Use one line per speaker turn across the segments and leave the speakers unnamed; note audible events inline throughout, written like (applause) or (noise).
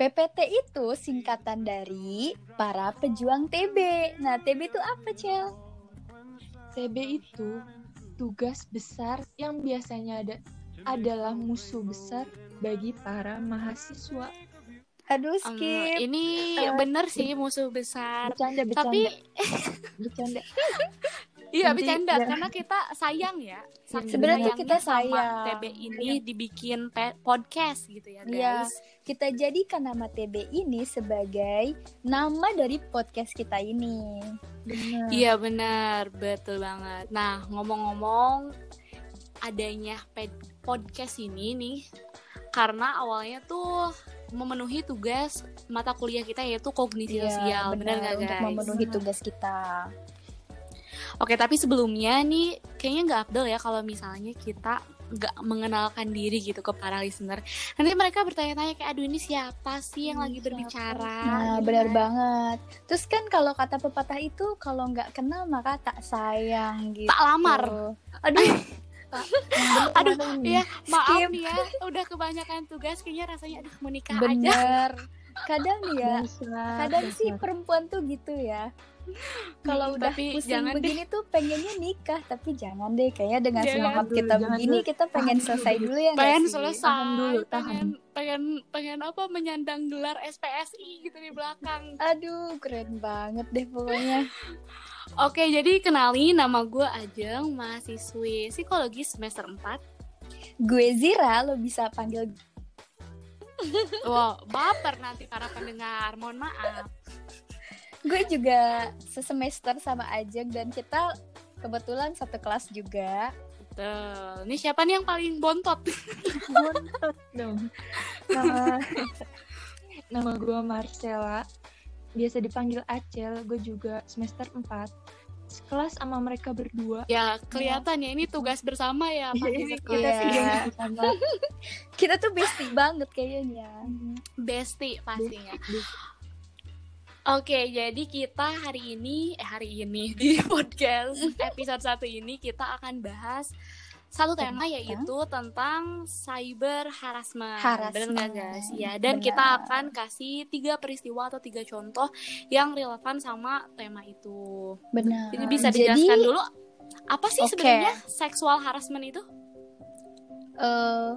PPT itu singkatan dari para pejuang TB. Nah, TB itu apa, Cel?
TB itu tugas besar yang biasanya ada adalah musuh besar bagi para mahasiswa.
Aduh,
Um,
skip.
ini
Eh,
bener sih musuh besar.
Bercanda, bercanda.
Tapi
bercanda. (laughs)
iya
Nanti-
bercanda
ya.
karena kita sayang ya.
Sebenarnya kita sayang.
TB ini dibikin podcast gitu ya
Iya.
guys.
Kita jadikan nama TB ini sebagai nama dari podcast kita ini.
Benar.
Iya benar, betul banget. Nah ngomong-ngomong adanya podcast ini nih, karena awalnya tuh memenuhi tugas mata kuliah kita yaitu kognisi sosial, benar nggak
Iya, untuk
guys?
memenuhi tugas kita.
Oke, tapi sebelumnya nih kayaknya nggak abdel ya kalau misalnya kita nggak mengenalkan diri gitu ke para listener. Nanti mereka bertanya-tanya kayak aduh ini siapa sih yang
Hmm,
lagi
siapa?
berbicara?
Nah,
gitu
benar
kan.
banget. Terus kan kalau kata pepatah itu kalau nggak kenal maka tak sayang gitu.
Tak lamar.
Aduh, (laughs) (laughs)
Aduh,
Iya.
ya maaf
Skip.
nih ya, udah kebanyakan tugas kayaknya rasanya aduh mau nikah aja. (laughs)
Kadang ya,
Dasar,
kadang sih perempuan tuh gitu ya. Kalau
Hmm,
udah
tapi
pusing
jangan deh.
begini tuh pengennya nikah, tapi jangan deh. Kayaknya dengan
Jangan
semangat
dulu,
kita begini
dulu.
kita pengen
Tahan
selesai
dulu.
dulu ya
pengen
sih?
selesai,
Tahan dulu, tahan.
pengen pengen pengen apa menyandang gelar SPSI gitu di belakang.
Aduh, keren banget deh pokoknya. (laughs)
Oke, jadi kenali nama gue Ajeng, mahasiswi psikologi semester 4
Gue Zira, lo bisa panggil
Wow, baper nanti para pendengar. Mohon maaf.
gue juga sesemester sama Ajeng dan kita kebetulan satu kelas juga.
Betul. Ini siapa nih yang paling bontot?
Bontot dong. Nama nama gue Marcella. Biasa dipanggil Acel. Gue juga semester 4. Kelas sama mereka berdua.
Ya, kelihatan ya ini tugas bersama ya, Pak.
Iya, kita sama. (laughs)
Kita tuh bestie banget kayaknya.
Bestie pastinya. Oke, jadi kita hari ini, eh hari ini (laughs) di podcast episode satu ini kita akan bahas satu tema yaitu tentang cyber harassment.
Harassment.
Nggak, guys? Ya, dan
Benar.
kita akan kasih tiga peristiwa atau tiga contoh yang relevan sama tema itu.
Benar.
Jadi bisa
Jadi,
dijelaskan dulu apa sih
Oke.
sebenarnya seksual harassment itu?
eh,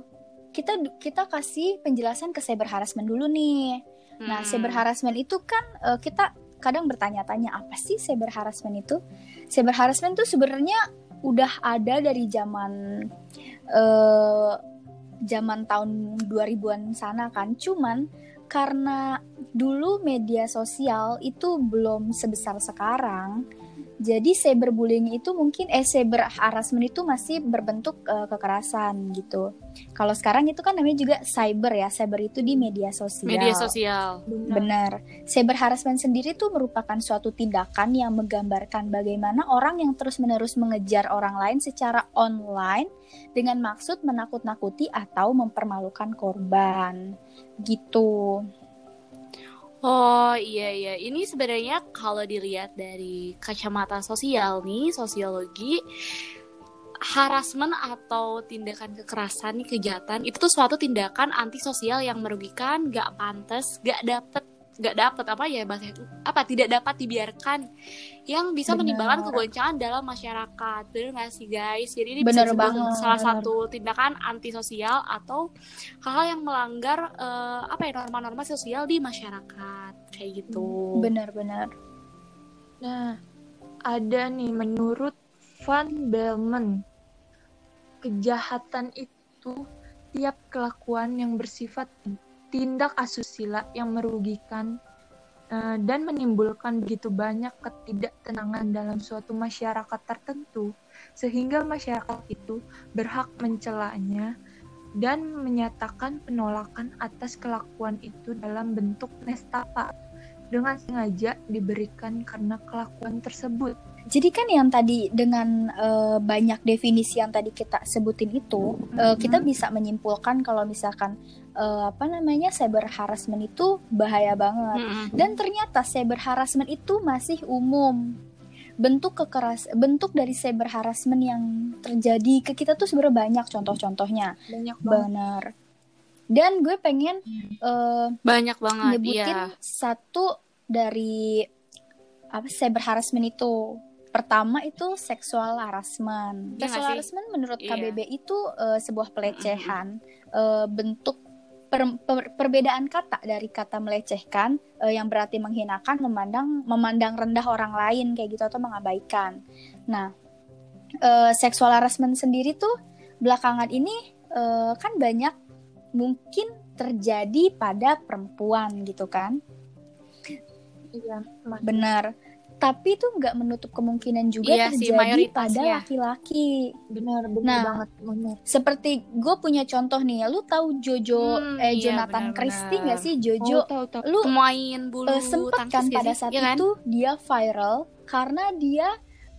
kita kita kasih penjelasan ke cyber harassment dulu nih. Nah,
Hmm.
cyber harassment itu kan eh, kita kadang bertanya-tanya apa sih cyber harassment itu? Cyber harassment itu sebenarnya udah ada dari zaman eh zaman tahun 2000-an sana kan. Cuman karena dulu media sosial itu belum sebesar sekarang. Jadi cyberbullying itu mungkin eh cyber harassment itu masih berbentuk eh, kekerasan gitu. Kalau sekarang itu kan namanya juga cyber ya. Cyber itu di media sosial.
media sosial.
Benar. Cyber harassment sendiri itu merupakan suatu tindakan yang menggambarkan bagaimana orang yang terus-menerus mengejar orang lain secara online dengan maksud menakut-nakuti atau mempermalukan korban. Gitu.
Oh iya iya, ini sebenarnya kalau dilihat dari kacamata sosial nih, sosiologi, harassment atau tindakan kekerasan kejahatan itu tuh suatu tindakan antisosial yang merugikan, gak pantas, gak dapet gak dapet apa ya bahasa itu apa tidak dapat dibiarkan yang bisa
Benar.
menimbulkan kegoncangan dalam masyarakat bener nggak sih guys jadi ini
Benar
bisa
banget.
salah satu tindakan antisosial atau hal-hal yang melanggar eh, apa ya norma-norma sosial di masyarakat kayak gitu
Benar-benar.
Nah, ada nih menurut Van Belmen, kejahatan itu tiap kelakuan yang bersifat tindak asusila yang merugikan eh, dan menimbulkan begitu banyak ketidaktenangan dalam suatu masyarakat tertentu sehingga masyarakat itu berhak mencelanya dan menyatakan penolakan atas kelakuan itu dalam bentuk nestapa dengan sengaja diberikan karena kelakuan tersebut.
Jadi kan yang tadi dengan eh, banyak definisi yang tadi kita sebutin itu, eh, kita bisa menyimpulkan kalau misalkan eh, apa namanya cyber harassment itu bahaya banget.
Mm-mm.
Dan ternyata cyber harassment itu masih umum. Bentuk kekeras bentuk dari cyber harassment yang terjadi ke kita tuh sebenarnya banyak contoh-contohnya.
Banyak banget.
Benar. dan gue pengen eh,
Banyak banget,
nyebutin
iya.
satu dari apa cyber harassment itu pertama itu seksual harassment.
Nggak
Seksual harassment menurut
Iya.
KBB itu eh, sebuah pelecehan eh, bentuk per- per- perbedaan kata dari kata melecehkan eh, yang berarti menghinakan, memandang memandang rendah orang lain kayak gitu atau mengabaikan. Nah, eh, seksual harassment sendiri tuh belakangan ini eh, kan banyak mungkin terjadi pada perempuan gitu kan.
Iya.
Benar. Tapi itu nggak menutup kemungkinan juga
Iya sih,
terjadi
mayoritas
pada
ya.
laki-laki.
benar benar
Nah,
banget benar.
Seperti gue punya contoh nih, lu tahu Jojo
Hmm,
eh
iya,
Jonathan. Christie nggak sih
Oh,
Jojo?
tahu tahu.
Lu
Pemain bulu
eh, sempet
tangkis
kan pada
sih?
saat
Iya kan?
itu dia viral karena dia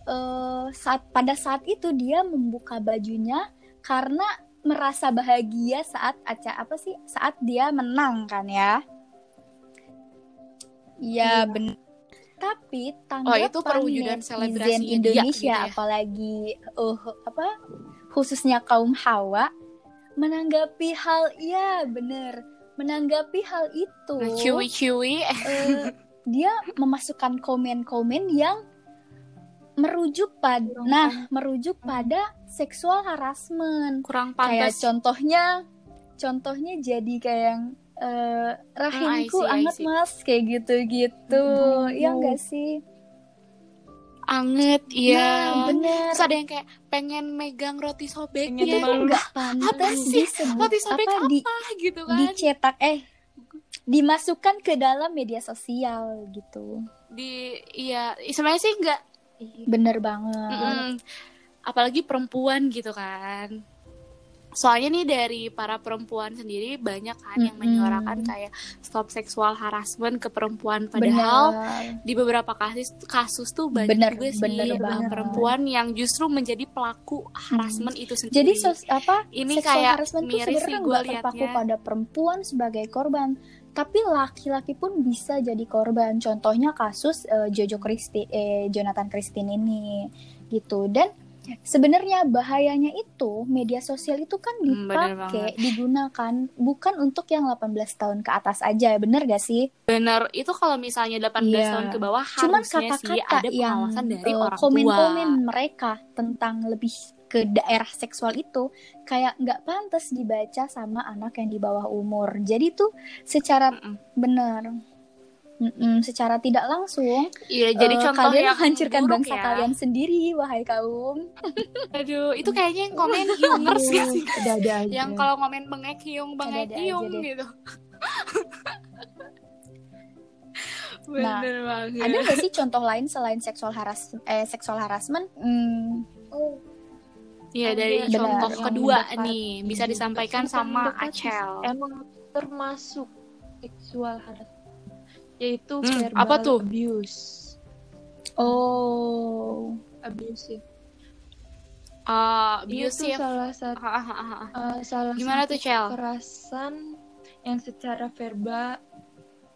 eh, saat pada saat itu dia membuka bajunya karena merasa bahagia saat aca apa sih saat dia menang kan ya? Iya
Iya.
benar. Tapi
Oh,
tanggapan
itu perwujudan dia
Indonesia
gitu ya?
apalagi eh apa khususnya kaum Hawa menanggapi hal ya bener menanggapi hal itu
Nah, ciwi-ciwi
eh, (laughs) dia memasukkan komen-komen yang merujuk pada
Kurang
nah merujuk pada seksual harassment
kurang
kayak
pantas.
contohnya contohnya jadi kayak yang eh, rahimku
Hmm, I
anget mas kayak gitu-gitu
Hmm,
ya
hmm.
enggak sih
Anget, iya.
nah bener
Terus ada yang kayak pengen megang roti sobek ya.
meluk.
nggak pantas
Apa sih? Roti sobek
apa
apa,
di
gitu kan?
dicetak eh dimasukkan ke dalam media sosial gitu
Di iya, sebenarnya sih enggak
bener banget
Mm-mm. apalagi perempuan gitu kan. Soalnya nih dari para perempuan sendiri banyak kan yang
Mm-mm.
menyuarakan kayak stop seksual harassment ke perempuan padahal
bener
di beberapa kasus kasus tuh banyak
Bener,
juga sih
bener
uh,
banget.
perempuan yang justru menjadi pelaku harassment itu sendiri.
jadi sos apa
ini
seksual
kayak
harassment
miris
sebenarnya
sih gue
nggak terpaku
liatnya.
pada perempuan sebagai korban tapi laki-laki pun bisa jadi korban contohnya kasus eh, Jojo Christie eh Jonathan Christine ini gitu dan sebenarnya bahayanya itu media sosial itu kan
Hmm, bener
dipakai digunakan bukan untuk yang 18 tahun ke atas aja bener gak sih
Bener, itu kalau misalnya 18
Iya.
tahun ke bawah
cuman
harusnya sih
kata-kata
ada
yang
pengawasan dari
eh,
orang
komen-komen
tua.
mereka tentang lebih ke daerah seksual itu kayak nggak pantas dibaca sama anak yang di bawah umur jadi tuh secara
Mm-mm.
benar mm-mm, secara tidak langsung
Iya, jadi contoh
kalian
yang
menghancurkan
buruk
bangsa
ya.
kalian sendiri wahai kaum (laughs)
Aduh, itu kayaknya yang komen hyungers gak sih?
aja.
Yang kalau komen bengek hyung, bengek hyung
deh.
gitu. (laughs)
Nah,
Bener banget.
ada nggak sih contoh lain selain seksual haras eh seksual harassment Hmm,
Oh,
Iya, dari
Ada
contoh kedua
mendekati
nih, bisa disampaikan
Bukan
sama Acel.
Emang termasuk seksual harassment yaitu
Hmm,
verbal
apa tuh?
abuse.
oh
Abuse.
Uh,
Itu
abusive.
salah satu
Ah, ah, ah, ah.
eh, salah
Gimana
satu
tuh, Cel?
kekerasan yang secara verbal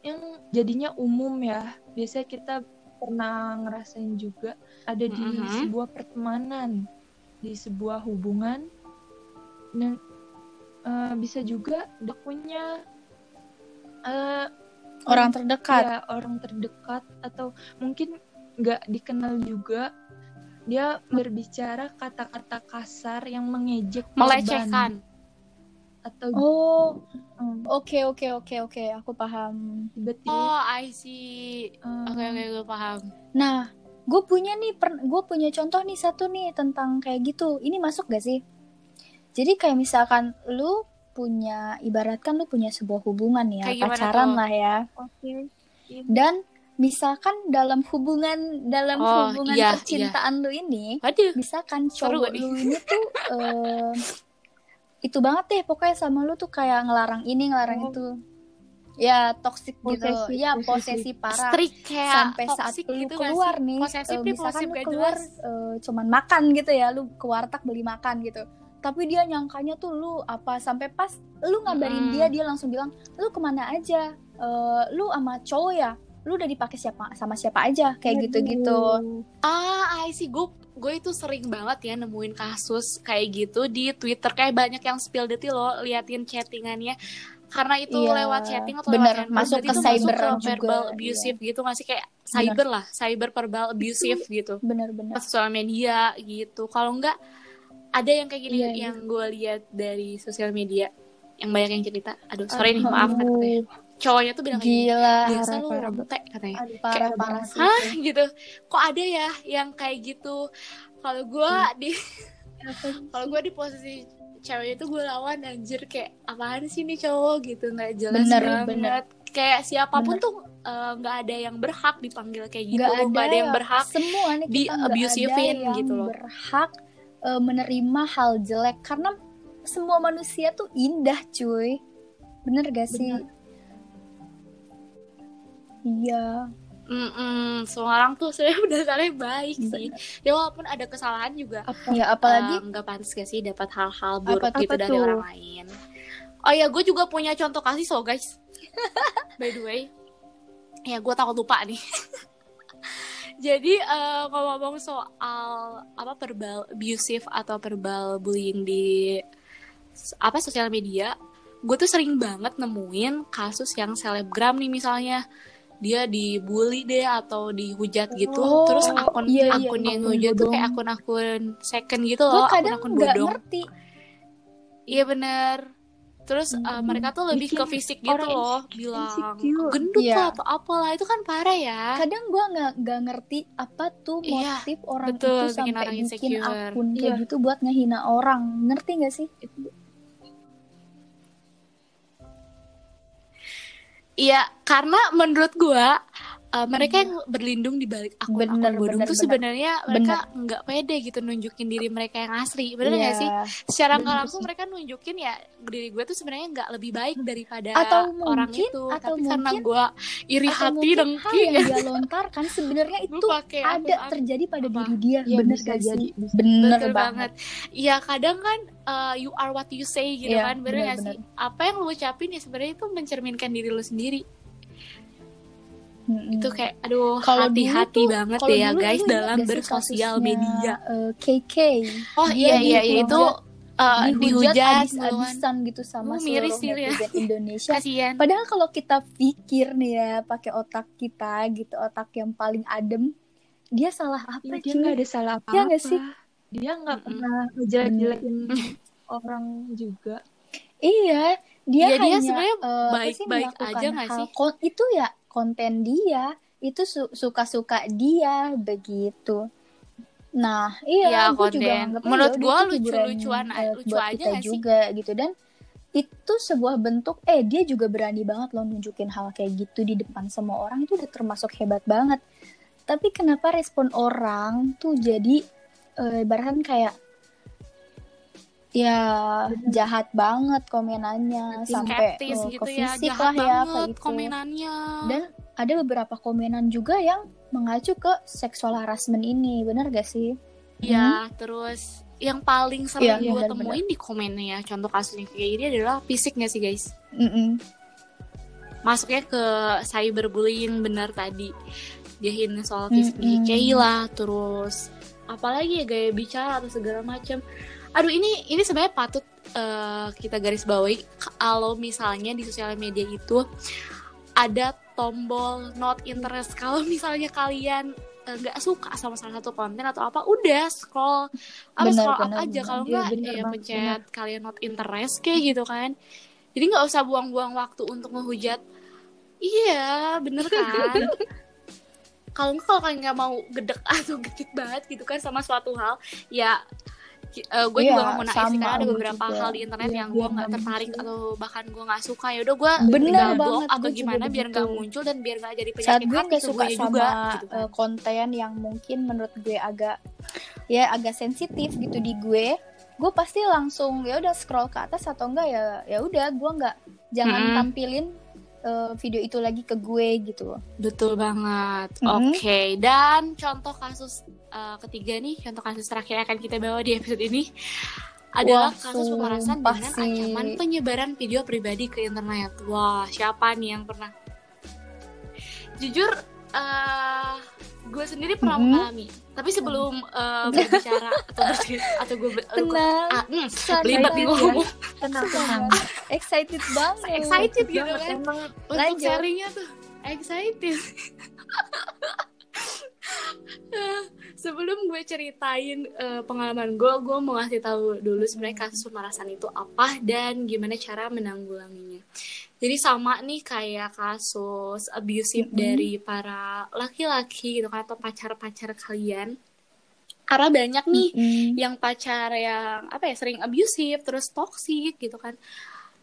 yang jadinya umum ya. Biasanya kita pernah ngerasain juga ada di
Mhm.
sebuah pertemanan, di sebuah hubungan dan eh, bisa juga punya eh,
orang terdekat
ya orang terdekat atau mungkin nggak dikenal juga dia berbicara kata-kata kasar yang mengejek korban.
Melecehkan.
atau
oh
um,
oke oke oke oke aku paham
tiba-tiba
Oh, I see.
um,
Oke, oke, gue paham.
Nah, gue punya nih, gue punya contoh nih satu nih tentang kayak gitu. Ini masuk gak sih? Jadi kayak misalkan lu punya, ibaratkan lu punya sebuah hubungan ya,
Kayak
pacaran
tuh?
lah ya.
oke
Dan misalkan dalam hubungan, dalam
Oh,
hubungan
iya,
percintaan lu ini,
Waduh.
misalkan cowok lu ini tuh (laughs) eh, itu banget deh pokoknya sama lu tuh kayak ngelarang ini, ngelarang
Oh.
itu. Ya toxic gitu.
Posesif,
Ya
posesif.
posesi parah
Strik kayak
sampai saat lu
gitu
keluar nih
Posesif nih,
misalkan lu keluar eh, cuman makan gitu ya lu ke warteg beli makan gitu tapi dia nyangkanya tuh lu apa sampai pas lu ngabarin
Mm-mm.
dia dia langsung bilang lu ke mana aja? Eh, lu sama cowok ya? Lu udah dipakai siapa sama siapa aja? Kayak gitu gitu
Ah, I see. Gue gue itu sering banget ya nemuin kasus kayak gitu di Twitter. Kayak banyak yang spill detil loh liatin chattingannya. Karena itu
Iya,
lewat chatting atau
bener,
lewat handphone,
masuk
berarti
ke
itu
cyber
masuk ke
juga,
verbal
iya.
abusive gitu nggak sih? Kayak cyber lah cyber verbal abusive gitu.
Bener-bener
sosial media gitu. Kalau enggak ada yang kayak gini
Iya, iya.
yang gue lihat dari sosial media yang banyak yang cerita. Aduh sorry nih maaf kan katanya cowoknya tuh bilang kayak
gila
biasa lu
parah,
rente katanya.
Aduh, parah parah sih.
Hah (laughs) gitu. Kok ada ya yang kayak gitu? Kalau gue di (laughs) kalau gue di posisi cewek itu gue lawan anjir kayak apaan sih nih cowok? Gitu nggak jelas
Bener,
banget.
bener.
kayak siapa pun
Bener.
tuh eh, nggak ada yang berhak dipanggil kayak gitu
nggak
nggak ada, yang
ya,
berhak
semua nih
di
ada yang
gitu loh.
berhak eh, menerima hal jelek. Karena semua manusia tuh indah cuy. Bener gak sih? Iya.
Mm-mm, semua orang tuh sebenarnya (laughs) dasarnya baik sih.
Bener.
ya walaupun ada kesalahan juga
ya apalagi
nggak pantas gak sih dapat hal-hal buruk
Apa-
gitu
apa
dari
tuh?
orang lain? Oh ya gue juga punya contoh kasih so guys. (laughs) By the way ya gue takut lupa nih (laughs) jadi eh, ngomong-ngomong soal apa verbal abusive atau verbal bullying di apa sosial media gue tuh sering banget nemuin kasus yang selebgram nih misalnya. Dia dibully deh atau dihujat gitu.
Oh,
terus akun
iya, iya,
akun yang
akun
ngehujat tuh
bodong.
kayak akun-akun second gitu loh akun-akun bodong.
ngerti.
Iya bener terus eh,
Hmm,
mereka tuh lebih ke
bikin
fisik gitu
orang
loh
insecure-
bilang gendut
Iya.
lah atau apalah itu kan parah ya
kadang gue nggak nggak ngerti apa tuh
Iya,
motif orang
betul,
itu
bikin
sampai
orang
bikin
insecure.
akun kayak
Iya.
gitu buat ngehina orang ngerti gak sih
Iya, karena menurut gua uh, mereka yang berlindung di balik akun-akun
Bener,
bodong
bener,
tuh
bener.
sebenarnya mereka nggak pede gitu nunjukin diri mereka yang asli, bener nggak
Iya.
sih? Secara nggak
Bener
langsung mereka nunjukin ya diri gue tuh sebenarnya nggak lebih baik daripada
Atau
orang
mungkin-
itu,
atau
tapi karena
mungkin-
gua iri
atau
hati dengki,
yang dia lontarkan sebenarnya (laughs)
gue
itu
pakai
ada
akun
terjadi pada
apa?
diri dia
Iya,
bener
bisa
gak
jadi,
bener
Betul
banget.
Iya kadang kan uh, you are what you say gitu
Iya,
kan, bener gak
bener-bener.
sih? Apa yang lu ucapin ya sebenarnya itu mencerminkan diri lu sendiri.
Mm-mm.
Itu kayak aduh hati-hati banget ya
dulu
guys dalam bersosial media.
eh, KK
Oh
Dia
iya iya iya, itu uh,
dihujat
dihujat
abis-abisan gitu sama
Uh, miris
seluruh
sih ya.
netizen (laughs) Indonesia
Kasian.
Padahal kalau kita pikir nih ya pakai otak kita gitu otak yang paling adem dia salah apa
Iya, dia nggak ada salah apa-apa.
Iya nggak sih?
Dia nggak pernah ngejelek-jelekin (laughs) orang juga.
Iya, dia
Iya, dia
hanya
sebenarnya
eh, apa sih,
baik-baik aja nggak sih?
kon- itu ya konten dia, itu su- suka-suka dia begitu. Nah, iya,
Iya,
gue juga
Menurut
ya hiburan,
lucu-lucuan,
eh,
lucu
buat
aja
kita
nggak sih?
juga gitu dan itu sebuah bentuk eh dia juga berani banget loh nunjukin hal kayak gitu di depan semua orang itu udah termasuk hebat banget. Tapi kenapa respon orang tuh jadi eh, ibaratkan kayak ya jahat banget komenannya sampai
Skeptis
eh,
gitu
ke
ya,
fisik
jahat
lah ya kayak gitu.
komenannya.
Dan ada beberapa komenan juga yang mengacu ke seksual harassment ini, benar gak sih?
Iya, terus yang paling sering
Iya, iya,
gue
benar-benar.
temuin di komennya contoh kasusnya kayak gini adalah fisik gak sih guys?
Mm-mm.
Masuknya ke cyberbullying benar tadi. Dia hina soal fisik
Mm-mm.
DKI lah, terus apalagi ya gaya bicara atau segala macam. Aduh ini ini sebenarnya patut eh, kita garis bawahi. Kalau misalnya di sosial media itu ada tombol not interest kalau misalnya kalian eh, nggak suka sama salah satu konten atau apa udah scroll apa
Benar,
scroll up
benar,
aja. kalau
Iya,
nggak ya
banget,
pencet kalian not interest kayak gitu kan. Jadi nggak usah buang-buang waktu untuk ngehujat iya bener kan? (laughs) Kalau nggak kalau kalian nggak mau gedek atau getit banget gitu kan sama suatu hal ya gue
Iya,
juga gak mau naif sih karena ada
gue
beberapa
juga.
hal di internet
Iya,
yang gue nggak tertarik
muncul.
atau bahkan gue nggak suka ya udah gue
Bener banget,
atau
gue juga
gimana biar nggak
begitu.
muncul dan biar nggak jadi
Saat
penyakit
gue
hati
nggak
ke
suka
gue
sama
juga gitu kan.
eh, konten yang mungkin menurut gue agak ya agak sensitif gitu di gue, gue pasti langsung ya udah scroll ke atas atau enggak ya ya udah gue nggak jangan
Mm-mm.
tampilin eh, video itu lagi ke gue gitu.
Betul banget.
Mhm.
Oke, dan contoh kasus uh, ketiga nih, contoh kasus terakhir yang akan kita bawa di episode ini adalah
Wah,
kasus pemerasan dengan
sih.
ancaman penyebaran video pribadi ke internet. Wah, siapa nih yang pernah? Jujur, uh, gue sendiri pernah
Mhm.
mengalami. Tapi sebelum eh, berbicara (laughs) atau bercerita atau gue ber-
Tenang.
hmm,
Santai
belibet nih gue
aja.
ngomong.
Tenang tenang. (laughs)
Excited banget.
excited gitu
Banget,
kan.
emang
untuk sharingnya tuh excited. (laughs) Sebelum gue ceritain eh, pengalaman gue gue mau ngasih tahu dulu sebenarnya kasus pemerasan itu apa dan gimana cara menanggulanginya jadi sama nih kayak kasus abusive
Mhm.
dari para laki-laki gitu kan atau pacar-pacar kalian karena banyak nih
Mm-mm.
yang pacar yang apa ya sering abusive terus toxic gitu kan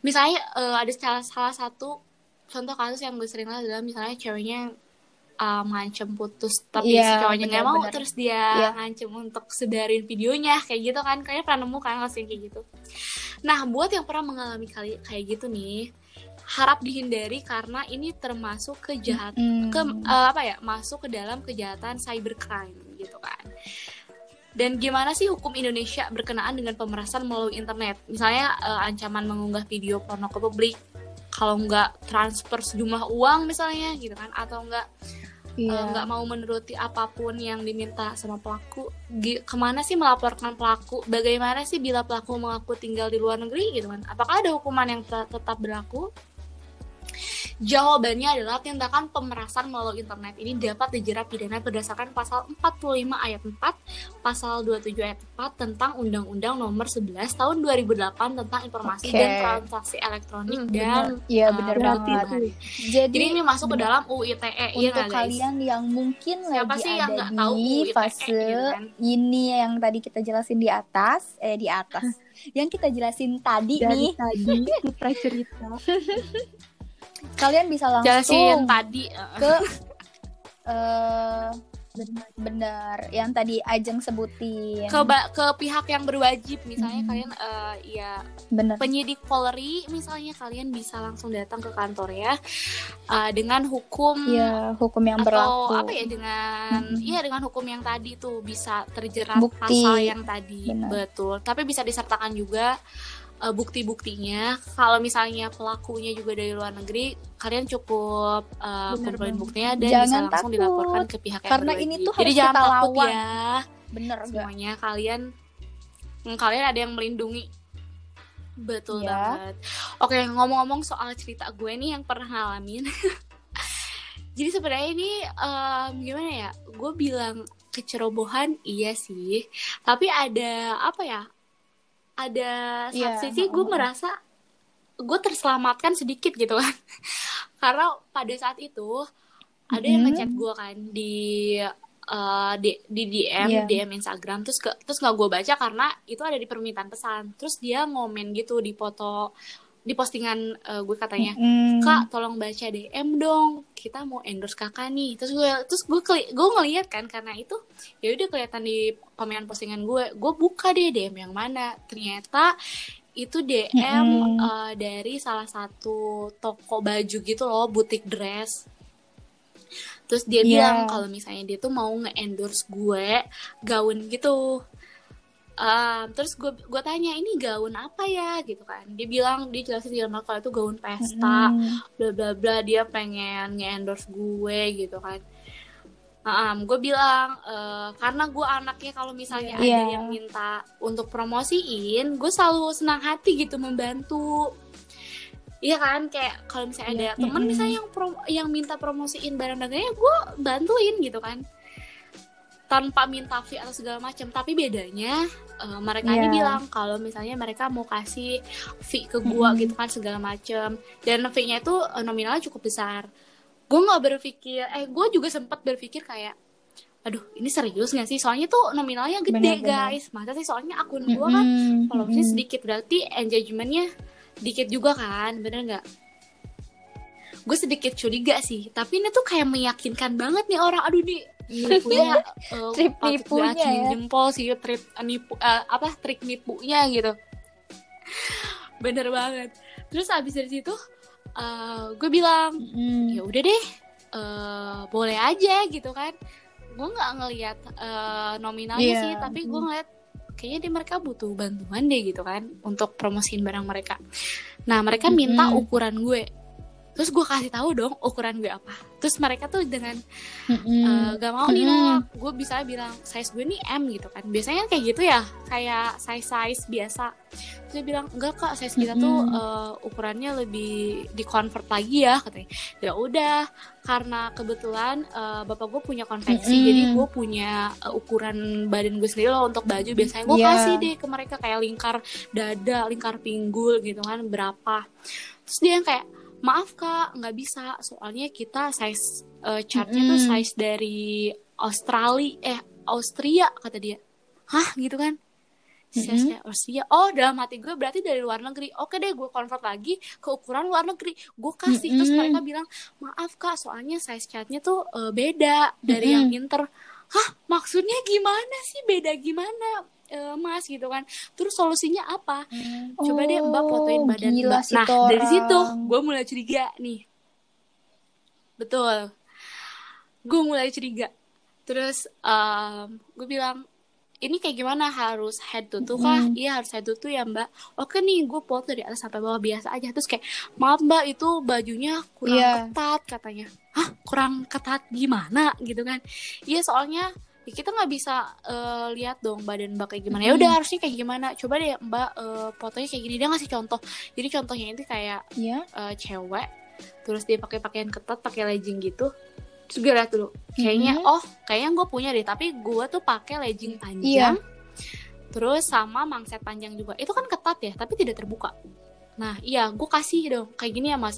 misalnya eh, ada salah, salah satu contoh kasus yang gue sering lihat adalah misalnya ceweknya uh, ngancem putus tapi
Iya,
si cowoknya nggak mau terus dia
Iya.
ngancem untuk sebarin videonya kayak gitu kan kayaknya pernah nemu kan kasus yang kayak gitu nah buat yang pernah mengalami kali kayak gitu nih harap dihindari karena ini termasuk kejahatan
Mm.
ke eh, apa ya masuk ke dalam kejahatan cybercrime gitu kan dan gimana sih hukum Indonesia berkenaan dengan pemerasan melalui internet misalnya eh, ancaman mengunggah video porno ke publik kalau nggak transfer sejumlah uang misalnya gitu kan atau nggak eh,
Iya.
nggak mau menuruti apa pun yang diminta sama pelaku. Gi- ke mana sih melaporkan pelaku? Bagaimana sih bila pelaku mengaku tinggal di luar negeri gitu kan? Apakah ada hukuman yang te- tetap berlaku Jawabannya adalah tindakan pemerasan melalui internet ini dapat dijerat pidana berdasarkan pasal 45 ayat 4, pasal 27 ayat 4 tentang Undang-Undang Nomor 11 Tahun 2008 tentang informasi
Oke.
dan transaksi elektronik
Hmm,
dan
Iya
eh,
benar
berarti
banget. Jadi,
Jadi ini masuk ke dalam UITE ya
untuk
nggak, guys?
kalian yang mungkin
Siapa
lagi
sih yang
ada
nggak tahu
di
UITE
fase
gitu kan?
ini yang tadi kita jelasin di atas, eh di atas. (laughs) yang kita jelasin tadi nih,
dari tadi (laughs) kita cerita (laughs)
kalian bisa
Jelasin
langsung
tadi eh,
ke eh benar yang tadi Ajeng sebutin.
ke ke pihak yang berwajib misalnya
Hmm.
kalian eh, ya
benar.
penyidik Polri misalnya kalian bisa langsung datang ke kantor ya eh, dengan hukum
Ya, hukum yang
atau
berlaku.
apa ya dengan
Mm-mm.
iya dengan hukum yang tadi tuh bisa terjerat
Bukti.
pasal yang tadi
Benar.
betul tapi bisa disertakan juga eh, bukti-buktinya kalau misalnya pelakunya juga dari luar negeri kalian cukup
Benar
kumpulin buktinya dan bisa
Jangan
langsung
takut.
dilaporkan ke pihak yang
Karena
berwajib.
ini tuh
jadi
harus
jangan
kita
takut
lawan.
ya
Bener gak?
semuanya kalian hmm, kalian ada yang melindungi betul
Ya.
banget oke ngomong-ngomong soal cerita gue nih yang pernah ngalamin (laughs) jadi sebenarnya ini em, gimana ya gue bilang kecerobohan iya sih tapi ada apa ya ada satu sisi gue merasa gue terselamatkan sedikit gitu kan. (laughs) Karena pada saat itu ada yang ngechat gue kan di eh, di, di DM
Iya.
DM Instagram. Terus ke, terus nggak gue baca karena itu ada di permintaan pesan. Terus dia ngomen gitu di foto di postingan eh, gue katanya
Mm.
kak tolong baca DM dong kita mau endorse kakak nih terus gue terus gue keli- gue ngeliat kan karena itu ya udah kelihatan di komenan postingan gue gue buka deh DM yang mana ternyata itu DM
Mm-mm.
eh, dari salah satu toko baju gitu loh butik dress terus dia
Iya.
bilang kalau misalnya dia tuh mau nge-endorse gue gaun gitu Um, terus gue gue tanya ini gaun apa ya gitu kan dia bilang dia jelasin di dalam kalau itu gaun pesta
Mm.
bla bla bla dia pengen nge-endorse gue gitu kan Um, gue bilang eh, karena gue anaknya kalau misalnya ada
Iya.
yang minta untuk promosiin gue selalu senang hati gitu membantu Iya kan kayak kalau misalnya ada
Iya.
temen
Mm-mm.
misalnya yang prom- yang minta promosiin barang dagangannya gue bantuin gitu kan tanpa minta fee atau segala macam tapi bedanya eh, mereka ini
Iya.
bilang kalau misalnya mereka mau kasih fee ke gua
Mm-mm.
gitu kan segala macam dan fee-nya itu eh, nominalnya cukup besar gue nggak berpikir eh gue juga sempat berpikir kayak aduh ini serius nggak sih soalnya tuh nominalnya gede
Benar-benar.
guys masa sih soalnya akun gua kan
Mm-mm.
followersnya sedikit berarti engagementnya dikit juga kan bener nggak gue sedikit curiga sih tapi ini tuh kayak meyakinkan banget nih orang aduh nih nipunya eh,
Trip nipunya ya.
jempol sih trik nipu eh, apa trik nipunya gitu bener banget terus abis dari situ eh, gue bilang
Mm.
ya udah deh eh, boleh aja gitu kan gue nggak ngelihat eh, nominalnya
Iya.
sih tapi gue ngeliat kayaknya dia mereka butuh bantuan deh gitu kan untuk promosiin barang mereka nah mereka minta
Mm-mm.
ukuran gue terus gue kasih tahu dong ukuran gue apa terus mereka tuh dengan
Mm-mm.
eh, gak mau nih nolak gue bisa bilang size gue nih M gitu kan biasanya kayak gitu ya kayak size size biasa terus dia bilang enggak kak size kita tuh
Mm-mm.
eh, ukurannya lebih di convert lagi ya katanya ya udah karena kebetulan eh, bapak gue punya konveksi
Mm-mm.
jadi gue punya eh, ukuran badan gue sendiri loh untuk baju biasanya gue
Iya.
kasih deh ke mereka kayak lingkar dada lingkar pinggul gitu kan berapa terus dia yang kayak maaf kak nggak bisa. Soalnya kita size eh, chartnya tuh
Mm-mm.
size dari Australia eh Austria kata dia. Hah? Gitu kan. Size nya Austria. Oh dalam hati gue berarti dari luar negeri. Oke deh gue convert lagi ke ukuran luar negeri. Gue kasih. Terus
Mm-mm.
mereka bilang maaf kak soalnya size chartnya tuh eh, beda dari yang inter hah? Maksudnya gimana sih? Beda gimana eh, mas gitu kan terus solusinya apa coba deh mbak
Oh,
fotoin badan
gila
mbak nah
tuh
dari situ
orang.
gue mulai curiga nih betul gue mulai curiga terus gue bilang ini kayak gimana harus head to toe kah?
Mm.
Iya harus head to toe ya mbak. Oke nih gue foto dari atas sampai bawah biasa aja. Terus kayak maaf mbak itu bajunya kurang
Iya.
ketat katanya. Hah kurang ketat gimana gitu kan? Iya soalnya ya kita nggak bisa eh, lihat dong badan mbak kayak gimana. Ya udah harusnya kayak gimana? Coba deh mbak eh, fotonya kayak gini. Dia ngasih contoh. Jadi contohnya itu kayak
ya
eh, cewek terus dia pakai pakaian ketat pakai legging gitu terus gue lihat dulu kayaknya
Mhm.
oh kayaknya gue punya deh tapi gue tuh pakai legging panjang terus sama mangset panjang juga itu kan ketat ya tapi tidak terbuka nah iya gue kasih dong kayak gini ya mas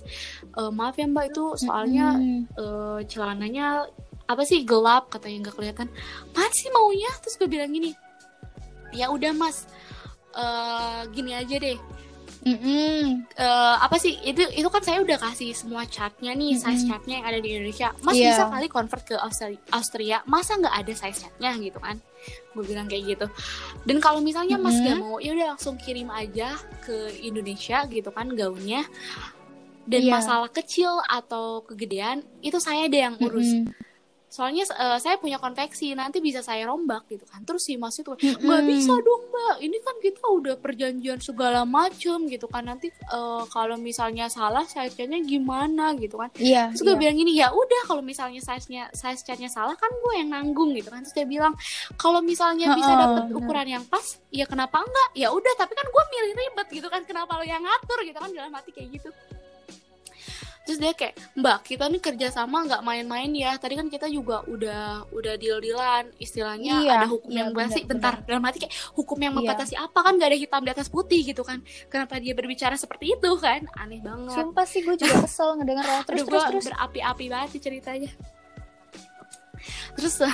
Eh, maaf ya mbak itu soalnya
Mm-mm.
eh, celananya apa sih gelap katanya nggak kelihatan apaan sih maunya terus gue bilang gini ya udah mas eh gini aja deh
Mm-mm.
eh, apa sih itu itu kan saya udah kasih semua chartnya nih size
Mm-mm.
chartnya yang ada di Indonesia mas
Iya.
bisa kali convert ke Austria, Austria masa nggak ada size chartnya gitu kan gue bilang kayak gitu dan kalau misalnya mas
Mm-mm.
gak mau ya udah langsung kirim aja ke Indonesia gitu kan gaunnya dan
Iya.
masalah kecil atau kegedean itu saya deh yang urus
Mm-mm.
Soalnya eh, saya punya konveksi nanti bisa saya rombak gitu kan. Terus si mas itu nggak bisa dong mbak. Ini kan kita udah perjanjian segala macem gitu kan. Nanti eh, kalau misalnya salah size-nya gimana gitu kan.
Iya
terus gue
iya.
bilang gini ya udah kalau misalnya size nya salah kan gue yang nanggung gitu kan. Terus dia bilang kalau misalnya bisa dapet
benar.
ukuran yang pas ya kenapa enggak? Ya udah tapi kan gue milih ribet gitu kan. Kenapa lo yang ngatur? gitu kan dalam hati kayak gitu terus dia kayak mbak kita nih kerja sama nggak main-main ya. Tadi kan kita juga udah udah deal dealan istilahnya
Iya,
ada hukum
iya,
yang membatasi
benar,
bentar dalam hati kayak hukum yang
Iya.
membatasi apa? Kan nggak ada hitam di atas putih gitu kan. Kenapa dia berbicara seperti itu kan? Aneh banget.
Sumpah sih gue juga kesel ngedenger (laughs) terus
Aduh,
terus
gua
terus.
berapi-api banget sih ceritanya. Terus (laughs)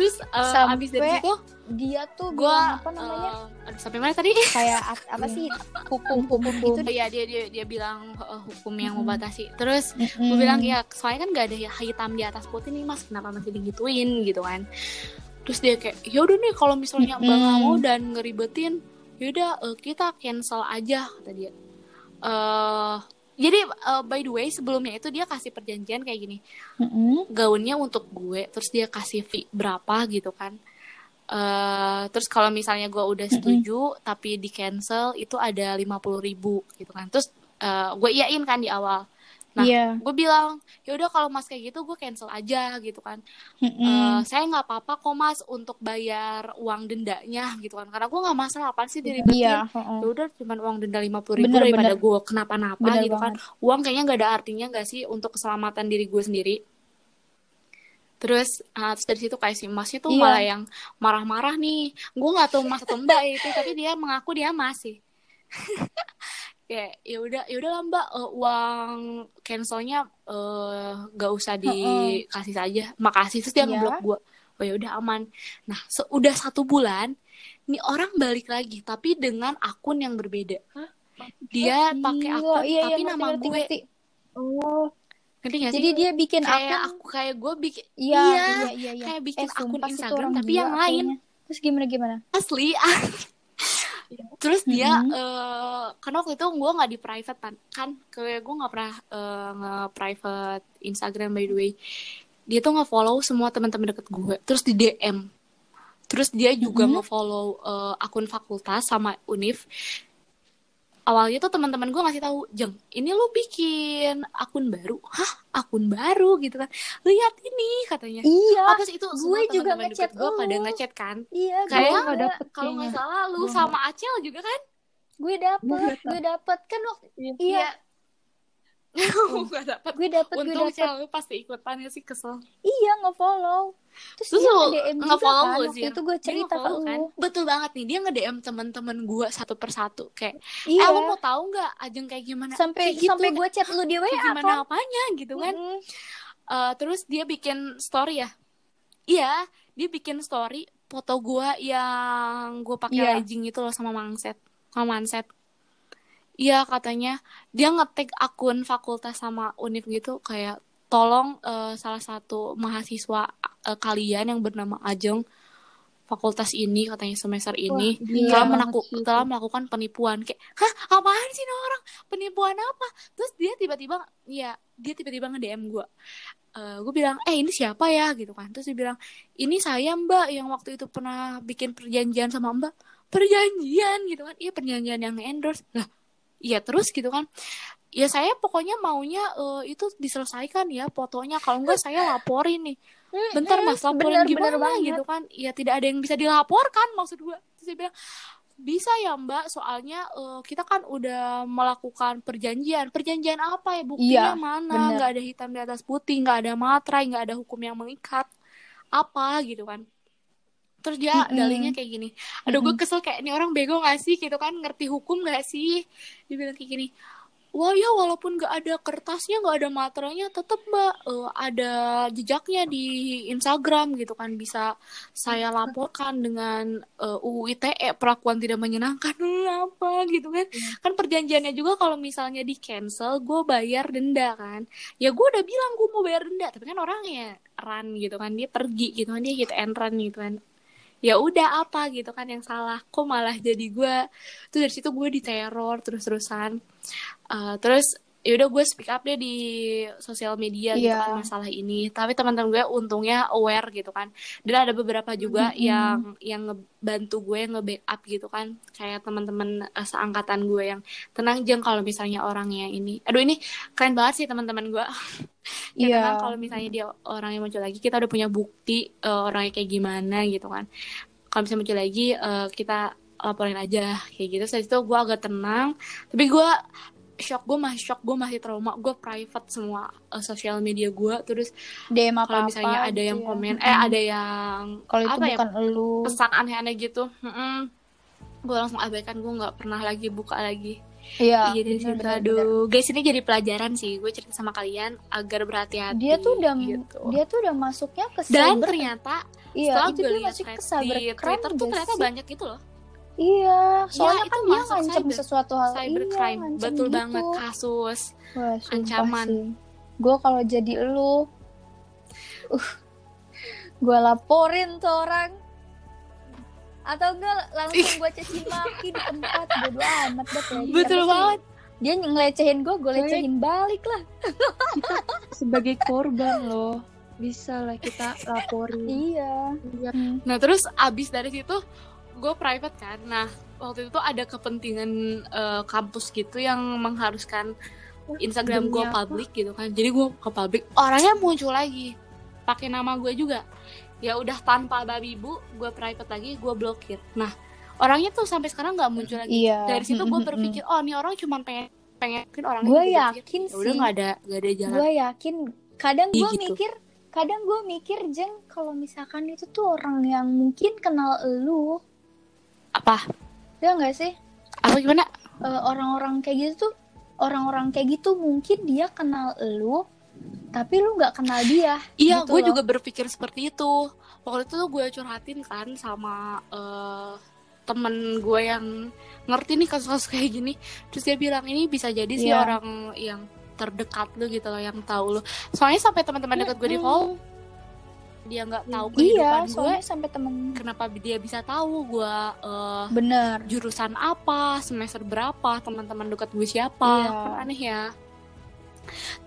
terus
Sampai
abis dari situ
dia tuh
gue
bilang apa namanya?
aduh sampai mana tadi?
Kayak apa sih? Hukum hukum deh
Iya dia dia dia bilang eh, hukum yang
Mm-mm.
membatasi. Terus gue
Mm-mm.
bilang ya soalnya kan gak ada hitam di atas putih nih mas. Kenapa masih digituin? Gitu kan. Terus dia kayak ya udah nih kalau misalnya abang nggak mau dan ngeribetin yaudah eh, kita cancel aja kata dia. Eh jadi eh, by the way sebelumnya itu dia kasih perjanjian kayak gini.
Mm-mm.
gaunnya untuk gue terus dia kasih fee berapa gitu kan eh terus kalau misalnya gue udah setuju tapi di cancel itu ada lima puluh ribu gitu kan. Terus eh, gue iyain kan di awal. Nah,
Iya.
gue bilang ya udah kalau mas kayak gitu gue cancel aja gitu kan.
Mm-mm.
Eh, saya nggak apa-apa kok mas untuk bayar uang dendanya gitu kan. Karena gue nggak masalah apa sih diribetin
Iya. heeh.
ya udah cuma uang denda lima puluh ribu
Bener,
daripada gue kenapa-napa
Bener
gitu kan. uang kayaknya nggak ada artinya nggak sih untuk keselamatan diri gue sendiri terus ah, terus dari situ kayak si masnya tuh
Iya.
malah yang marah-marah nih. Gue nggak tahu mas atau mbak itu tapi dia mengaku dia masih (laughs) kayak ya udah ya udah lah mbak eh, uang cancelnya eh gak usah dikasih saja makasih. Terus dia
Iya.
ngeblok gue oh ya udah aman. Nah udah satu bulan nih orang balik lagi tapi dengan akun yang berbeda. Dia pakai akun
iya, iya,
tapi
ngerti,
nama
ngerti,
gue.
ngerti. Oh,
ngerti gak sih
jadi dia bikin
kayak
akun
aku kayak gue bikin
Iya,
Iya,
iya, iya, iya.
kayak bikin
eh,
akun Instagram tapi yang lain
kayaknya. Terus gimana gimana?
asli (laughs) terus dia
Mhm.
eh karena waktu itu gue nggak di private kan kan kayak gue nggak pernah eh, nge-private Instagram by the way dia tuh nge-follow semua teman-teman deket gue terus di DM terus dia juga
Mhm.
nge-follow eh, akun fakultas sama univ awalnya tuh teman-teman gue ngasih tahu jeng ini lu bikin akun baru? Hah? Akun baru? Gitu kan. Lihat ini katanya.
Iya.
Apa sih itu semua
gue juga ngechat
gue
lu.
pada ngechat kan?
Iya
Kayak kalau nggak salah lu sama Acel juga kan?
Gue dapet gue dapet. Kan waktu
Iya.
iya gue dapet gue
untung
dapet.
Cel lu pasti ikutan ya sih kesel.
Iya nge-follow. Terus,
Terus
dia
lu
nge-DM juga
nge-follow
kan waktu itu gue cerita ke
kan?
lu.
Betul banget nih dia nge DM teman-teman gue satu persatu. Kayak
iya.
eh lu mau tahu nggak ajeng kayak gimana?
Sampai
Kayak gitu,
sampai gue chat lu di WA
gimana
kan?
apanya gitu kan?
Mm-mm.
Eh, terus dia bikin story ya? Iya dia bikin story foto gue yang gue pakai
Iya.
legging itu loh sama mangset sama manset iya katanya. Dia ngetik akun fakultas sama univ gitu kayak tolong eh, salah satu mahasiswa eh, kalian yang bernama Ajeng fakultas ini katanya semester ini
gila
telah, menaku-
sih
telah melakukan penipuan. Kayak hah apaan sih orang? Penipuan apa? Terus dia tiba-tiba ya dia tiba-tiba nge DM gue gue bilang eh ini siapa ya? Gitu kan. Terus dia bilang ini saya mbak yang waktu itu pernah bikin perjanjian sama mbak. Perjanjian? Gitu kan. Iya perjanjian yang endorse. Lah iya terus gitu kan. Ya saya pokoknya maunya eh, itu diselesaikan ya fotonya. Kalau enggak saya laporin nih. Bentar mas laporin
bener, bener
gimana
banget.
gitu kan. Ya tidak ada yang bisa dilaporkan maksud gue terus dia bilang bisa ya mbak. Soalnya eh, kita kan udah melakukan perjanjian. Perjanjian apa ya? Buktinya
Iya,
mana?
bener.
nggak ada hitam di atas putih nggak ada materai nggak ada hukum yang mengikat. Apa gitu kan terus dia
Mm-mm.
dalihnya kayak gini aduh gue kesel kayak ini orang bego gak sih? Gitu kan ngerti hukum gak sih? Dia bilang kayak gini wah ya walaupun gak ada kertasnya gak ada materainya tetap mbak eh, ada jejaknya di Instagram gitu kan bisa saya laporkan dengan eh, UU ITE perlakuan tidak menyenangkan. Hmm, (laughs) apa gitu kan. Kan perjanjiannya juga kalau misalnya di cancel gue bayar denda kan. Ya gue udah bilang gue mau bayar denda tapi kan orangnya run gitu kan. Dia pergi gitu kan. Dia hit and run gitu kan ya udah apa gitu kan yang salah kok malah jadi gue tuh dari situ gue diteror terus terusan terus ya udah gue speak up deh di sosial media gitu
Iya.
kan masalah ini. Tapi teman-teman gue untungnya aware gitu kan. Dan ada beberapa juga
Mm-mm.
yang yang ngebantu gue nge-backup gitu kan. Kayak teman-teman eh, seangkatan gue yang tenang jeng kalau misalnya orangnya ini. Aduh ini keren banget sih teman-teman gue. (laughs) Ya
Iya.
tenang kalau misalnya dia orangnya muncul lagi kita udah punya bukti eh, orangnya kayak gimana gitu kan. Kalau misalnya muncul lagi eh, kita laporin aja kayak gitu. Setelah itu gue agak tenang. Tapi gue shock gue masih shock gue masih trauma gue private semua eh, sosial media gue terus
DM apa
kalau misalnya ada yang komen eh ada yang
kalau itu
ya,
bukan elu
pesan aneh-aneh gitu gue langsung abaikan gue nggak pernah lagi buka lagi.
Iya
iya dari situ
bener,
aduh guys ini jadi pelajaran sih gue cerita sama kalian agar berhati-hati
dia tuh udah
gitu.
dia tuh udah masuknya ke
dan
cyber
ternyata
iya
setelah
itu
gue
dia
lihat
masuk ke cyber
Twitter tuh ternyata
sih?
banyak itu loh
iya soalnya
itu
kan dia ngancam
cyber.
sesuatu hal
cyber
iya,
crime betul
gitu.
banget kasus
Wah,
Ancaman.
Gue kalau jadi elu, uh, gue laporin tuh orang. Atau enggak langsung gue caci maki di tempat bodo amat
betul
Pasti
banget
Dia ngelecehin gue, gue
Coy.
lecehin balik lah.
kita sebagai korban loh bisa lah kita laporin
Iya.
Iya.
Hmm.
Nah terus abis dari situ gue private kan. Nah waktu itu tuh ada kepentingan eh, kampus gitu yang mengharuskan Instagram gue
apa?
public gitu kan. Jadi gue ke public orangnya muncul lagi pakai nama gue juga. Ya udah tanpa babi bu, gue private lagi, gue blokir. Nah orangnya tuh sampai sekarang nggak muncul lagi.
Iya.
Dari situ gue (laughs) berpikir oh ini orang cuma pengen pengen mungkin orangnya
Gue yakin
"Ya udah
sih.
nggak ada nggak ada jalan.
Gue yakin. Kadang gue
Gitu.
mikir, kadang gue mikir jeng kalau misalkan itu tuh orang yang mungkin kenal elu,
Apa?
ya nggak sih?
Apa gimana?
Eh, orang-orang kayak gitu tuh orang-orang kayak gitu mungkin dia kenal elu tapi lu nggak kenal dia
Iya,
Gitu
gue
loh.
juga berpikir seperti itu. Waktu itu tuh gue curhatin kan sama eh, temen gue yang ngerti nih kasus-kasus kayak gini. Terus dia bilang ini bisa jadi sih
Iya.
orang yang terdekat lu gitu loh, yang tahu lu. Soalnya sampai teman-teman dekat gue di follow, dia nggak tahu
iya
kehidupan gue.
soalnya sampai temen
Kenapa dia bisa tahu gue eh,
bener
jurusan apa, semester berapa, teman-teman dekat gue siapa?
Iya.
Kan aneh ya.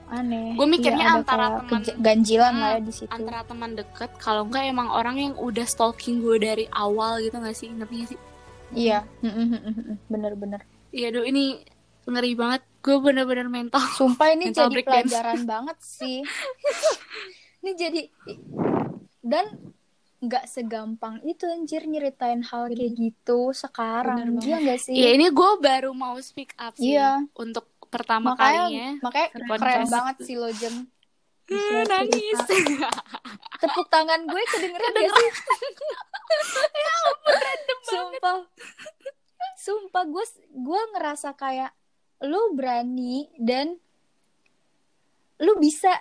aneh
Gue mikirnya
Iya, ada
antara
keja- ganjilan lah ya
Hmm,
di situ
antara teman deket kalau enggak emang orang yang udah stalking gue dari awal gitu gak sih ngerti sih
Iya, bener-bener.
Iya, aduh ini ngeri banget. Gue bener-bener mental.
Sumpah ini
Mental
jadi
breakdown.
pelajaran banget sih. (laughs) ini jadi dan nggak segampang itu anjir nyeritain hal kayak gitu sekarang. Iya nggak sih?
Iya, ini gue baru mau speak up sih
Iya.
untuk pertama
makanya
kalinya.
makanya
Keren
keren
banget.
sih lo Jem.
Hmm, nangis.
Tepuk tangan gue kedengeran gak sih? (laughs)
Ya
Sumpah. Sumpah gue gue ngerasa kayak lu berani dan lu bisa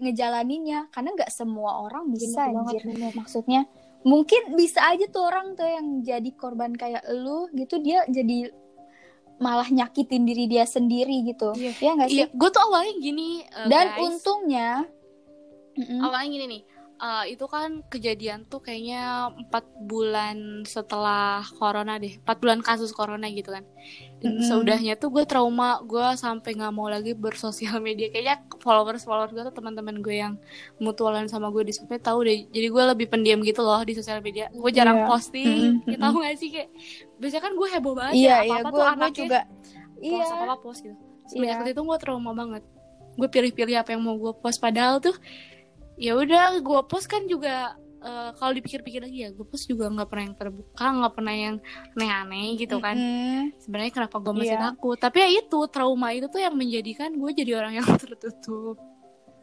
ngejalaninnya karena nggak semua orang bisa
Bener
anjir.
bener.
Maksudnya mungkin bisa aja tuh orang tuh yang jadi korban kayak lu gitu dia jadi malah nyakitin diri dia sendiri gitu.
Iya.
Ya nggak sih?
Iya, gue tuh awalnya gini, eh,
Dan
guys.
untungnya Mm-mm.
awalnya gini nih eh, itu kan kejadian tuh kayaknya empat bulan setelah corona deh empat bulan kasus corona gitu kan dan
Mm-mm.
seudahnya tuh gue trauma gue sampai nggak mau lagi bersosial (laughs) media kayaknya followers followers gue tuh teman-teman gue yang mutualan sama gue di sosmed tahu deh jadi gue lebih pendiam gitu loh di sosial media gue jarang
Iya.
posting
Mm-mm, (laughs)
ya tahu gak sih kayak biasanya kan gue heboh banget
Iya,
ya
iya,
apa apa
gue
tuh anaknya
juga.
post
Iya.
apa apa post gitu semenjak
Iya.
itu tuh gue trauma banget gue pilih-pilih apa yang mau gue post padahal tuh ya udah gue post kan juga eh, kalau dipikir-pikir lagi ya gue post juga nggak pernah yang terbuka nggak pernah yang aneh-aneh gitu kan
Mm-mm.
sebenarnya kenapa gue masih
Iya.
takut tapi ya itu trauma itu tuh yang menjadikan gue jadi orang yang (laughs) tertutup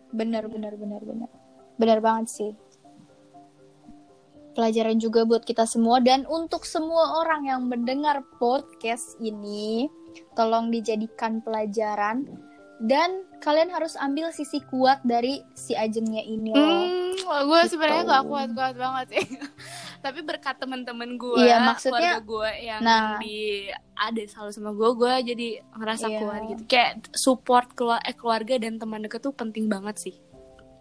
Bener, bener, bener, bener. Bener banget sih. Pelajaran juga buat kita semua dan untuk semua orang yang mendengar podcast ini, tolong dijadikan pelajaran dan kalian harus ambil sisi kuat dari si Ajengnya ini loh.
hmm, gue
Gitu.
sebenarnya nggak kuat-kuat banget sih (laughs) tapi berkat teman-teman gue
Iya, maksudnya-
keluarga gue yang
nah.
di ada selalu sama gue gue jadi ngerasa
Iya.
kuat gitu kayak support keluar eh, keluarga dan teman deket tuh penting banget sih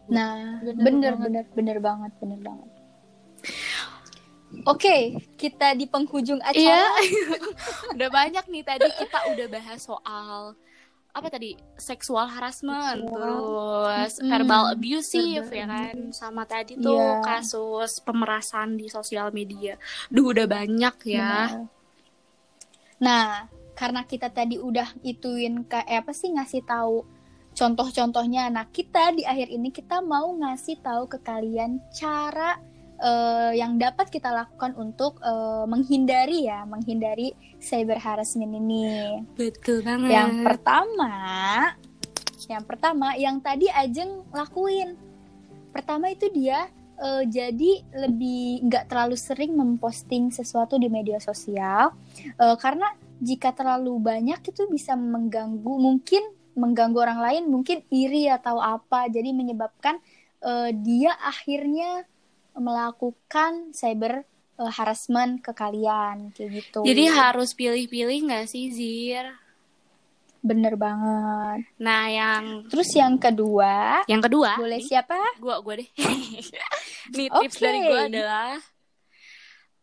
Nah,
Bener
bener,
banget.
bener, bener banget, bener banget. Oke, kita di penghujung acara.
Iya, (laughs) udah banyak nih tadi kita udah bahas soal apa tadi seksual harassment,
Seksual.
terus
Mm-mm.
verbal abusive
Verbal
ya kan, sama tadi tuh
Iya.
kasus pemerasan di sosial media. Duh udah banyak ya.
Nah, karena kita tadi udah ituin kayak apa sih ngasih tahu contoh-contohnya. Nah, kita di akhir ini kita mau ngasih tahu ke kalian cara eh, yang dapat kita lakukan untuk eh, menghindari ya, menghindari cyber harassment ini.
Betul banget.
Yang pertama, yang pertama yang tadi Ajeng lakuin. Pertama itu dia eh, jadi lebih nggak terlalu sering memposting sesuatu di media sosial Eh, karena jika terlalu banyak itu bisa mengganggu mungkin mengganggu orang lain mungkin iri atau apa jadi menyebabkan eh, dia akhirnya melakukan cyber eh, harassment ke kalian kayak gitu.
Jadi harus pilih-pilih nggak sih Zir?
bener banget.
Nah yang
Terus yang kedua,
yang kedua,
boleh
nih,
siapa?
gua gua deh. (laughs) Nih tips
Oke.
dari gua adalah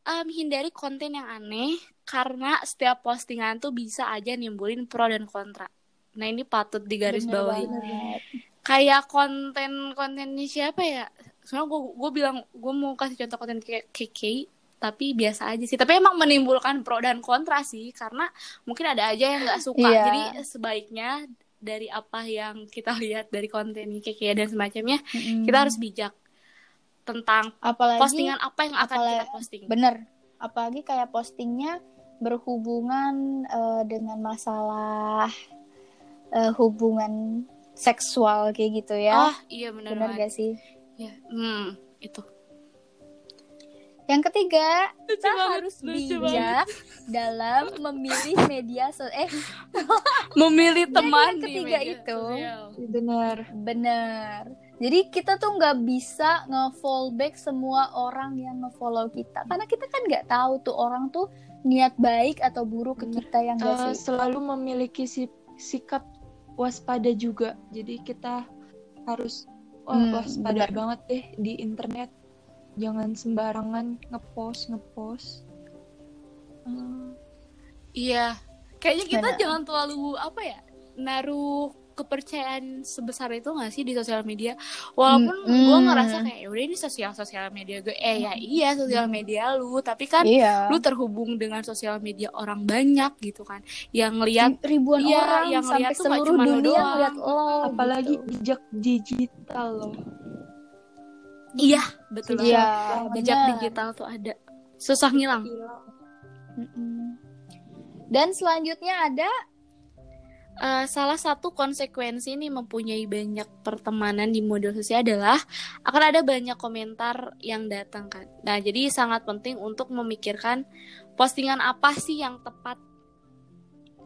em, hindari konten yang aneh karena setiap postingan tuh bisa aja nimbulin pro dan kontra. Nah ini patut digaris bawahi. Kayak konten-kontennya siapa ya? Soalnya gue gue bilang gue mau kasih contoh konten kayak KK tapi biasa aja sih. Tapi emang menimbulkan pro dan kontra sih karena mungkin ada aja yang nggak suka.
Iya.
Jadi sebaiknya dari apa yang kita (laughs) lihat dari konten KK dan semacamnya
Mm-mm.
kita harus bijak tentang
apalagi
postingan apa yang akan
apalagi-
kita posting.
bener apalagi kayak postingnya berhubungan eh, dengan masalah eh, hubungan seksual kayak gitu ya
Oh iya benar
bener
banget.
gak sih
Ya, hmm, itu.
yang ketiga
Lucu
kita
banget,
harus
lucu
bijak dalam memilih media so eh (laughs)
Memilih teman
yang
di
ketiga
media
itu.
sosial.
Bener.
bener jadi kita tuh nggak bisa nge-follow back semua orang yang nge-follow kita karena kita kan nggak tahu tuh orang tuh niat baik atau buruk ke kita yang gak
Eh,
sih
selalu memiliki si- sikap waspada juga. Jadi kita harus oh,
Hmm,
waspada
benar.
banget deh di internet. Jangan sembarangan ngepost ngepost. Eh,
Iya. Kayaknya kita jangan terlalu apa ya? Naruh kepercayaan sebesar itu gak sih di sosial media walaupun
Mm-mm.
gue ngerasa kayak "Ya udah ini sosial sosial media gue eh ya iya sosial media lu tapi kan
Iya.
lu terhubung dengan sosial media orang banyak gitu kan yang lihat
ribuan
Iya,
orang
yang
sampai
lihat
seluruh dunia
doang.
ngeliat lo
apalagi
gitu.
jejak digital loh
iya betul banget.
iya
jejak digital tuh ada susah ngilang
Mm-mm. dan selanjutnya ada
Eh, salah satu konsekuensi nih mempunyai banyak pertemanan di media sosial adalah akan ada banyak komentar yang datang kan. Nah, jadi sangat penting untuk memikirkan postingan apa sih yang tepat.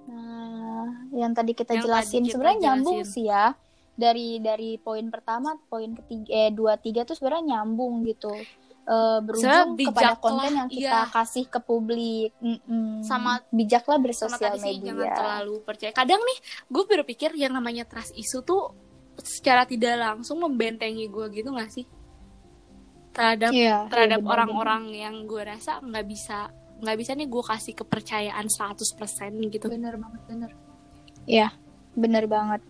Nah, yang tadi kita
Yang
jelasin
tadi kita
sebenarnya nyambung
jelasin.
sih ya. Dari dari poin pertama, poin ketiga, eh dua tiga tuh sebenarnya nyambung gitu. Eh, berujung kepada konten yang kita
iya.
kasih ke publik. Mm-mm.
Sama-
bijaklah
Sama
bersosial
tadi sih jangan
media.
terlalu percaya. Kadang nih gue berpikir yang namanya trust isu tuh secara tidak langsung membentengi gue gitu gak sih? Terhadap
Iya,
terhadap
iya,
orang-orang yang gue rasa nggak bisa nggak bisa nih gue kasih kepercayaan 100% gitu
bener banget bener
benar. bener banget.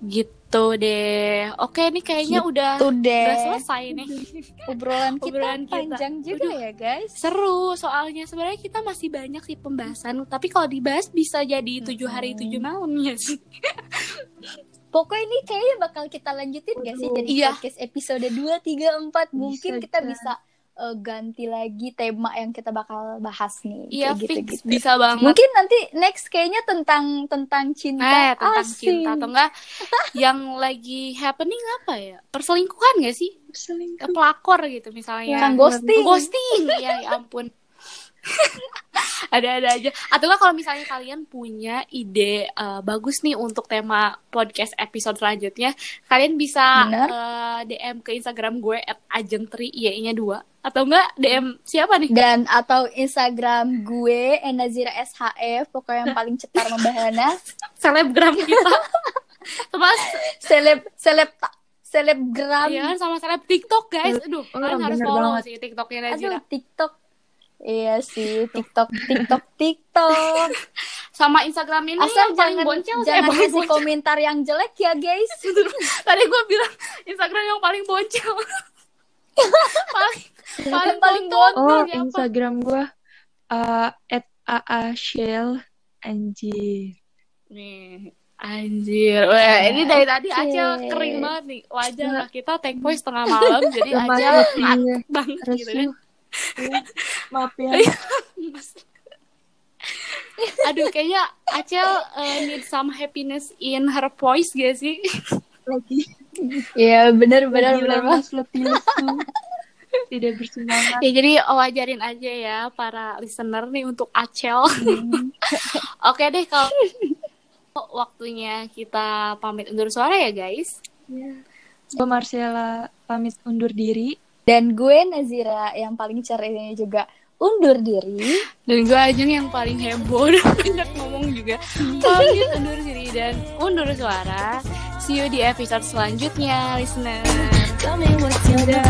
gitu deh oke nih kayaknya udah
Tuh
udah
deh,
selesai nih (laughs)
obrolan kita
Obrolan kita.
panjang juga
Udah.
ya guys.
seru soalnya sebenarnya kita masih banyak sih pembahasan tapi kalau dibahas bisa jadi tujuh hari tujuh malam ya sih (laughs)
Pokoknya ini kayaknya bakal kita lanjutin gak sih dari
Iya.
podcast episode 2, 3, 4 Mungkin
Bisa,
kita
bisa.
bisa eh, ganti lagi tema yang kita bakal bahas nih
iya
kayak
fix.
gitu-gitu.
bisa banget.
Mungkin nanti next kayaknya tentang tentang cinta.
Eh tentang
Asik.
cinta atau enggak yang lagi happening apa ya? Perselingkuhan gak sih?
Selingkuh
pelakor gitu misalnya.
Yang ghosting.
ghosting ya, ya ampun (laughs) ada-ada aja. Atau enggak kalau misalnya kalian punya ide eh, bagus nih untuk tema podcast episode selanjutnya kalian bisa
Bener.
eh, DM ke Instagram gue at ajengtri y nya dua. Atau enggak DM siapa nih?
Dan atau Instagram gue Enazira SHF Pokoknya yang paling cetar membahana
selebgram kita. (laughs) Sama
Seleb Seleb Selebgram.
Ya kan sama seleb TikTok guys. Aduh
Oh,
kalian harus follow
banget.
sih TikToknya Nazira
Aduh TikTok Iya sih TikTok TikTok TikTok (laughs)
sama Instagram ini
Asal
yang paling
jangan
boncel saya
jangan kasih
boncel.
komentar yang jelek ya guys (laughs)
Tadi gue bilang Instagram yang paling boncel. (laughs) paling paling
paling
boncel
oh
siapa?
Instagram gua uh, at aa shell anjir
Nih, anjir. Wah, ini dari tadi.
Acil
kering banget nih. Wajar lah kita take voice tengah malam jadi
ya.
banget gitu kan.
Ya, maaf ya.
Aduh, kayaknya Acil uh, need some happiness in her voice gak sih?
lagi.
Iya
lemas letih lesu tidak bersemangat.
Ya jadi wajarin aja ya para listener nih untuk Acel. Oke deh kalau waktunya kita pamit undur suara ya guys.
gue Marcella pamit undur diri
dan gue Nazira yang paling cerewetnya juga undur diri.
Dan gue Ajeng yang paling heboh (laughs) dan banyak ngomong juga. Pamit undur diri dan undur suara. See you di episode selanjutnya, listener.
Dadah.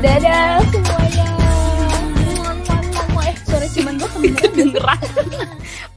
Dadah semuanya. Eh, suara cuman gue kedengeran. (laughs)